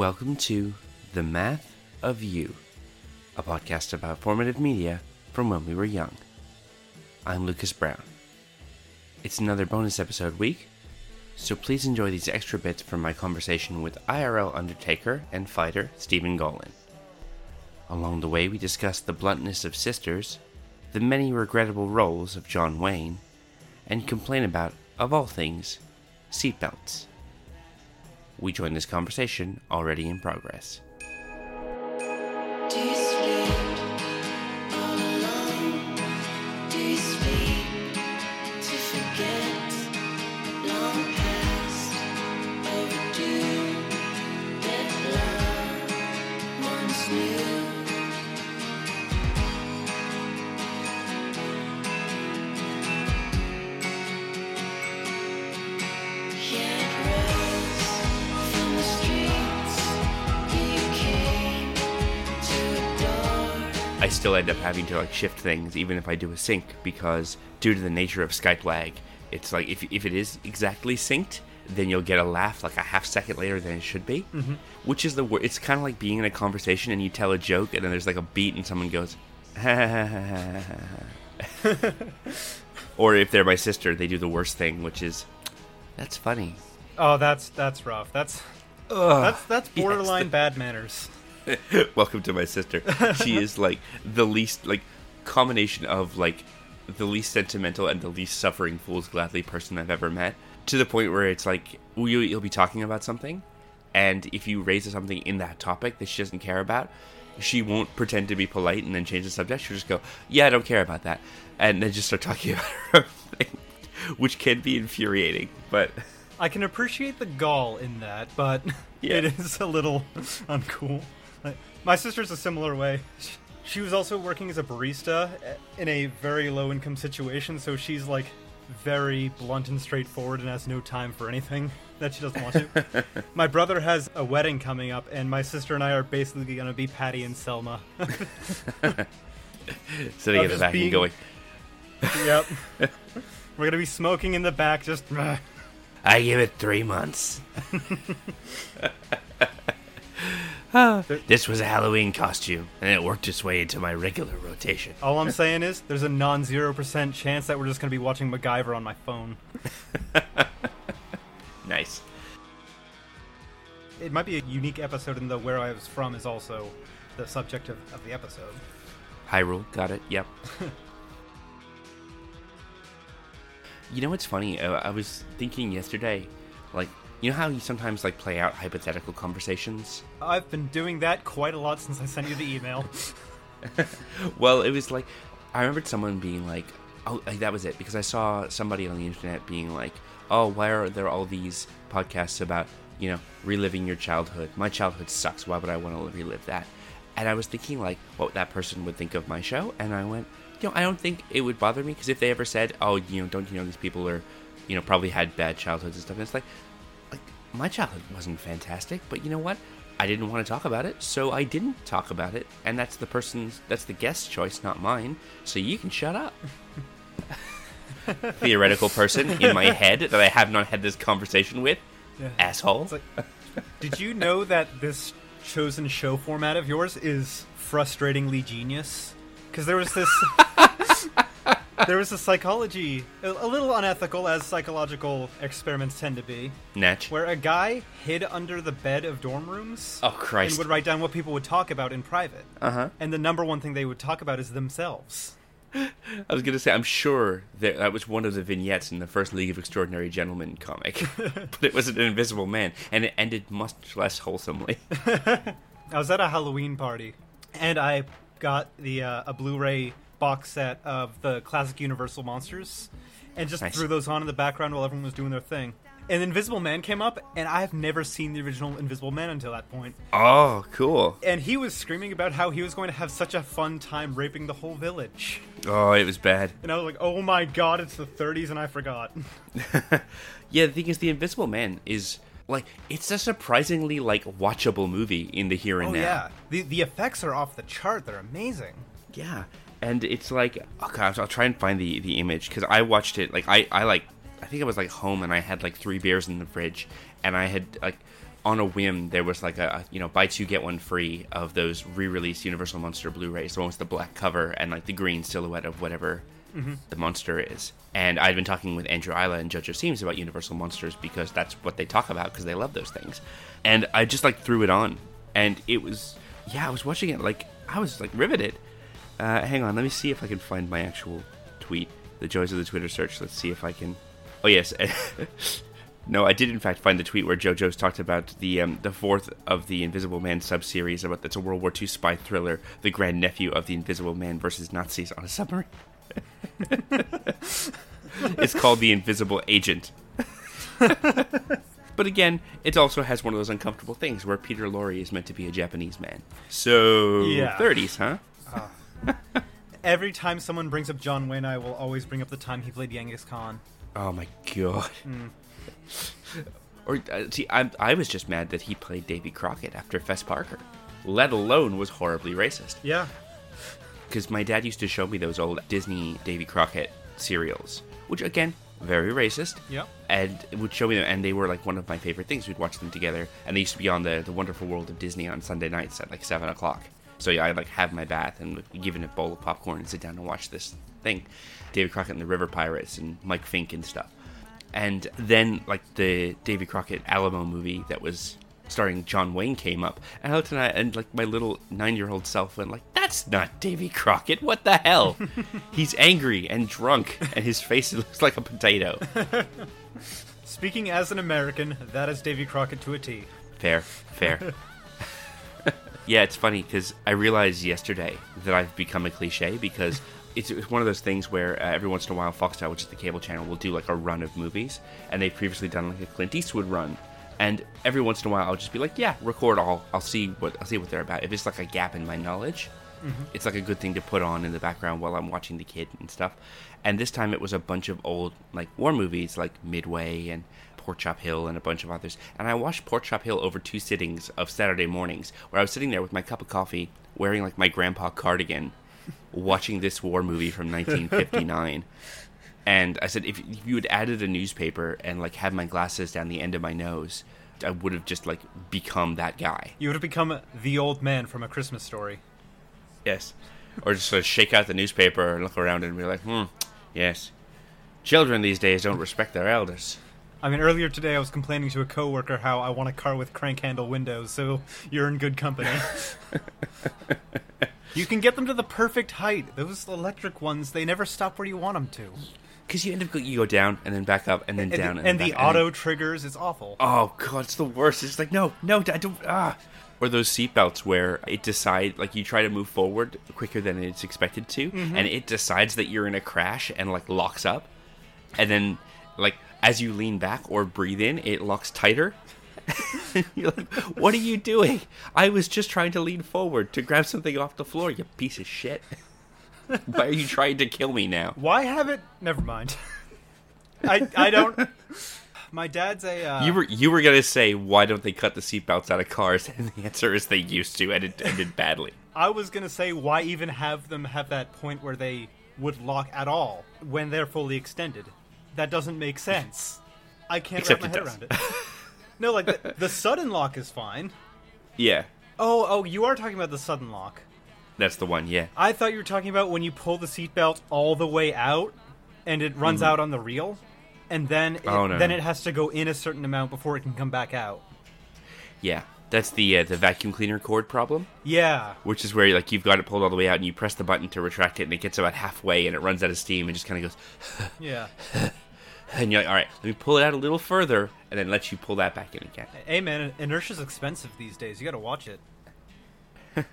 Welcome to The Math of You, a podcast about formative media from when we were young. I'm Lucas Brown. It's another bonus episode week, so please enjoy these extra bits from my conversation with IRL Undertaker and fighter Stephen Gaulin. Along the way, we discuss the bluntness of sisters, the many regrettable roles of John Wayne, and complain about, of all things, seatbelts. We join this conversation already in progress. I still end up having to like shift things even if I do a sync because due to the nature of Skype lag, it's like if, if it is exactly synced, then you'll get a laugh like a half second later than it should be, mm-hmm. which is the wor It's kind of like being in a conversation and you tell a joke and then there's like a beat and someone goes, or if they're my sister, they do the worst thing, which is, that's funny. Oh, that's that's rough. That's that's that's Yes, borderline the- bad manners. Welcome to my sister. She is like the least like combination of like the least sentimental and the least suffering fools gladly person I've ever met. To the point where it's like you, you'll be talking about something, and if you raise something in that topic that she doesn't care about, she won't pretend to be polite and then change the subject. She'll just go, "Yeah, I don't care about that," and then just start talking about her own thing, which can be infuriating. But I can appreciate the gall in that, but Yeah. it is a little uncool. My sister's a similar way. She- was also working as a barista eh, in a very low income situation, so she's like very blunt and straightforward and has no time for anything that she doesn't want to. my brother has a wedding coming up, and my sister and I are basically going to be Patty and Selma. sitting in the back being- and going, yep. We're going to be smoking in the back, just. "I give it three months." Ah, this was a Halloween costume, and it worked its way into my regular rotation. All I'm saying is, there's a non zero percent chance that we're just gonna be watching MacGyver on my phone. Nice. It might be a unique episode, and the where I was from is also the subject of, of the episode. Hyrule, got it. Yep. you know what's funny? I was thinking yesterday, like, you know how you sometimes like play out hypothetical conversations? I've been doing that quite a lot since I sent you the email. Well, it was like I remembered someone being like, "Oh, like, that was it," because I saw somebody on the internet being like, "Oh, why are there all these podcasts about you know reliving your childhood? My childhood sucks. Why would I want to relive that?" And I was thinking like what that person would think of my show, and I went, "You know, I don't think it would bother me because if they ever said, "Oh, you know, don't you know these people are, you know, probably had bad childhoods and stuff," and it's like, like my childhood wasn't fantastic, but you know what? I didn't want to talk about it, so I didn't talk about it, and that's the person's that's the guest's choice, not mine. So you can shut up. Theoretical person in my head that I have not had this conversation with, asshole. It's like, did you know that this chosen show format of yours is frustratingly genius? Because there was this. there was a psychology, a, little unethical as psychological experiments tend to be, Natch. where a guy hid under the bed of dorm rooms. Oh and Christ. would write down what people would talk about in private. Uh huh. And the number one thing they would talk about is themselves. I was gonna say I'm sure that that was one of the vignettes in the first League of Extraordinary Gentlemen comic, but it was an Invisible Man, and it ended much less wholesomely. I was at a Halloween party, and I got the uh, a Blu-ray box set of the classic Universal monsters, and just Nice. threw those on in the background while everyone was doing their thing. And Invisible Man came up, and I've never seen the original Invisible Man until that point. Oh, cool. And he was screaming about how he was going to have such a fun time raping the whole village. Oh, it was bad. And I was like, "Oh my god, it's the 30s, and I forgot." Yeah, the thing is, the Invisible Man is like it's a surprisingly like watchable movie in the here and oh now. yeah, the the effects are off the chart. They're amazing. Yeah, and it's like oh okay, I'll, I'll try and find the the image because I watched it like I I like I think I was like home and I had like three beers in the fridge, and I had like on a whim there was like a you know buy two get one free of those re-released Universal Monster Blu-rays, the one with the black cover and like the green silhouette of whatever mm-hmm. the monster is. And I'd been talking with Andrew Isla and Jojo Seams about Universal Monsters because that's what they talk about because they love those things. And I just like threw it on, and it was yeah I was watching it like I was like riveted. Uh, hang on, let me see if I can find my actual tweet. The joys of the Twitter search. Let's see if I can. Oh yes, no, I did in fact find the tweet where JoJo's talked about the um, the fourth of the Invisible Man subseries about that's a World War II spy thriller, the grand nephew of the Invisible Man versus Nazis on a submarine. it's called the Invisible Agent. But again, it also has one of those uncomfortable things where Peter Lorre is meant to be a Japanese man. So, Yeah. 30s, huh? Every time someone brings up John Wayne, I will always bring up the time he played Genghis Khan. Oh my god. Or uh, see, I, I was just mad that he played Davy Crockett after Fess Parker, let alone was horribly racist. Yeah. Because my dad used to show me those old Disney Davy Crockett serials, which again, very racist. Yep. And would show me them, and they were like one of my favorite things. We'd watch them together, and they used to be on the the Wonderful World of Disney on Sunday nights at like seven o'clock. So yeah, I'd like have my bath and given a bowl of popcorn and sit down and watch this thing, David Crockett and the River Pirates and Mike Fink and stuff. And then like the David Crockett Alamo movie that was starring John Wayne came up, and I looked and I and like my little nine year old self went like, "That's not Davy Crockett. What the hell? He's angry and drunk, and his face looks like a potato." Speaking as an American, that is Davy Crockett to a T. Fair, fair. Yeah, it's funny because I realized yesterday that I've become a cliche because it's, it's one of those things where uh, every once in a while Fox Foxtel, which is the cable channel, will do like a run of movies, and they've previously done like a Clint Eastwood run. And every once in a while, I'll just be like, "Yeah, record all. I'll see what I'll see what they're about." If it's like a gap in my knowledge, it's like a good thing to put on in the background while I'm watching the kid and stuff. And this time it was a bunch of old like war movies like Midway and Pork Chop Hill and a bunch of others. And I watched Pork Chop Hill over two sittings of Saturday mornings where I was sitting there with my cup of coffee, wearing like my grandpa cardigan, watching this war movie from 1959. And I said, if, if you had added a newspaper and like had my glasses down the end of my nose, I would have just like become that guy. You would have become the old man from A Christmas Story. Yes. Or just sort of shake out the newspaper and look around and be like, hmm, yes. Children these days don't respect their elders. I mean, earlier today I was complaining to a coworker how I want a car with crank handle windows, so you're in good company. you can get them to the perfect height. Those electric ones, they never stop where you want them to. Because you end up, you go down and then back up and then And, down. And, and then the back, and then- auto triggers, it's awful. Oh god, it's the worst. It's like no, no, I don't. Ah, or those seatbelts where it decide like you try to move forward quicker than it's expected to, Mm-hmm. and it decides that you're in a crash and like locks up, and then like as you lean back or breathe in, it locks tighter. you're like, what are you doing? I was just trying to lean forward to grab something off the floor. You piece of shit. Why are you trying to kill me now? Why have it? Never mind. I I don't. My dad's a. Uh, You were you were gonna say why don't they cut the seatbelts out of cars, and the answer is they used to, and it ended badly. I was gonna say why even have them have that point where they would lock at all when they're fully extended. That doesn't make sense. I can't Except wrap my head does. around it. no, like the, the sudden lock is fine. Yeah, Oh, oh, you are talking about the sudden lock. that's the one. Yeah, I thought you were talking about when you pull the seatbelt all the way out and it runs out on the reel, and then it, Mm-hmm. Oh, no, then it has to go in a certain amount before it can come back out. yeah. That's the uh, the vacuum cleaner cord problem, Yeah, which is where like you've got it pulled all the way out, and you press the button to retract it, and it gets about halfway, and it runs out of steam, and just kind of goes, yeah. and you're like, all right, let me pull it out a little further, and then let you pull that back in again. Hey man, inertia's expensive these days. You got to watch it.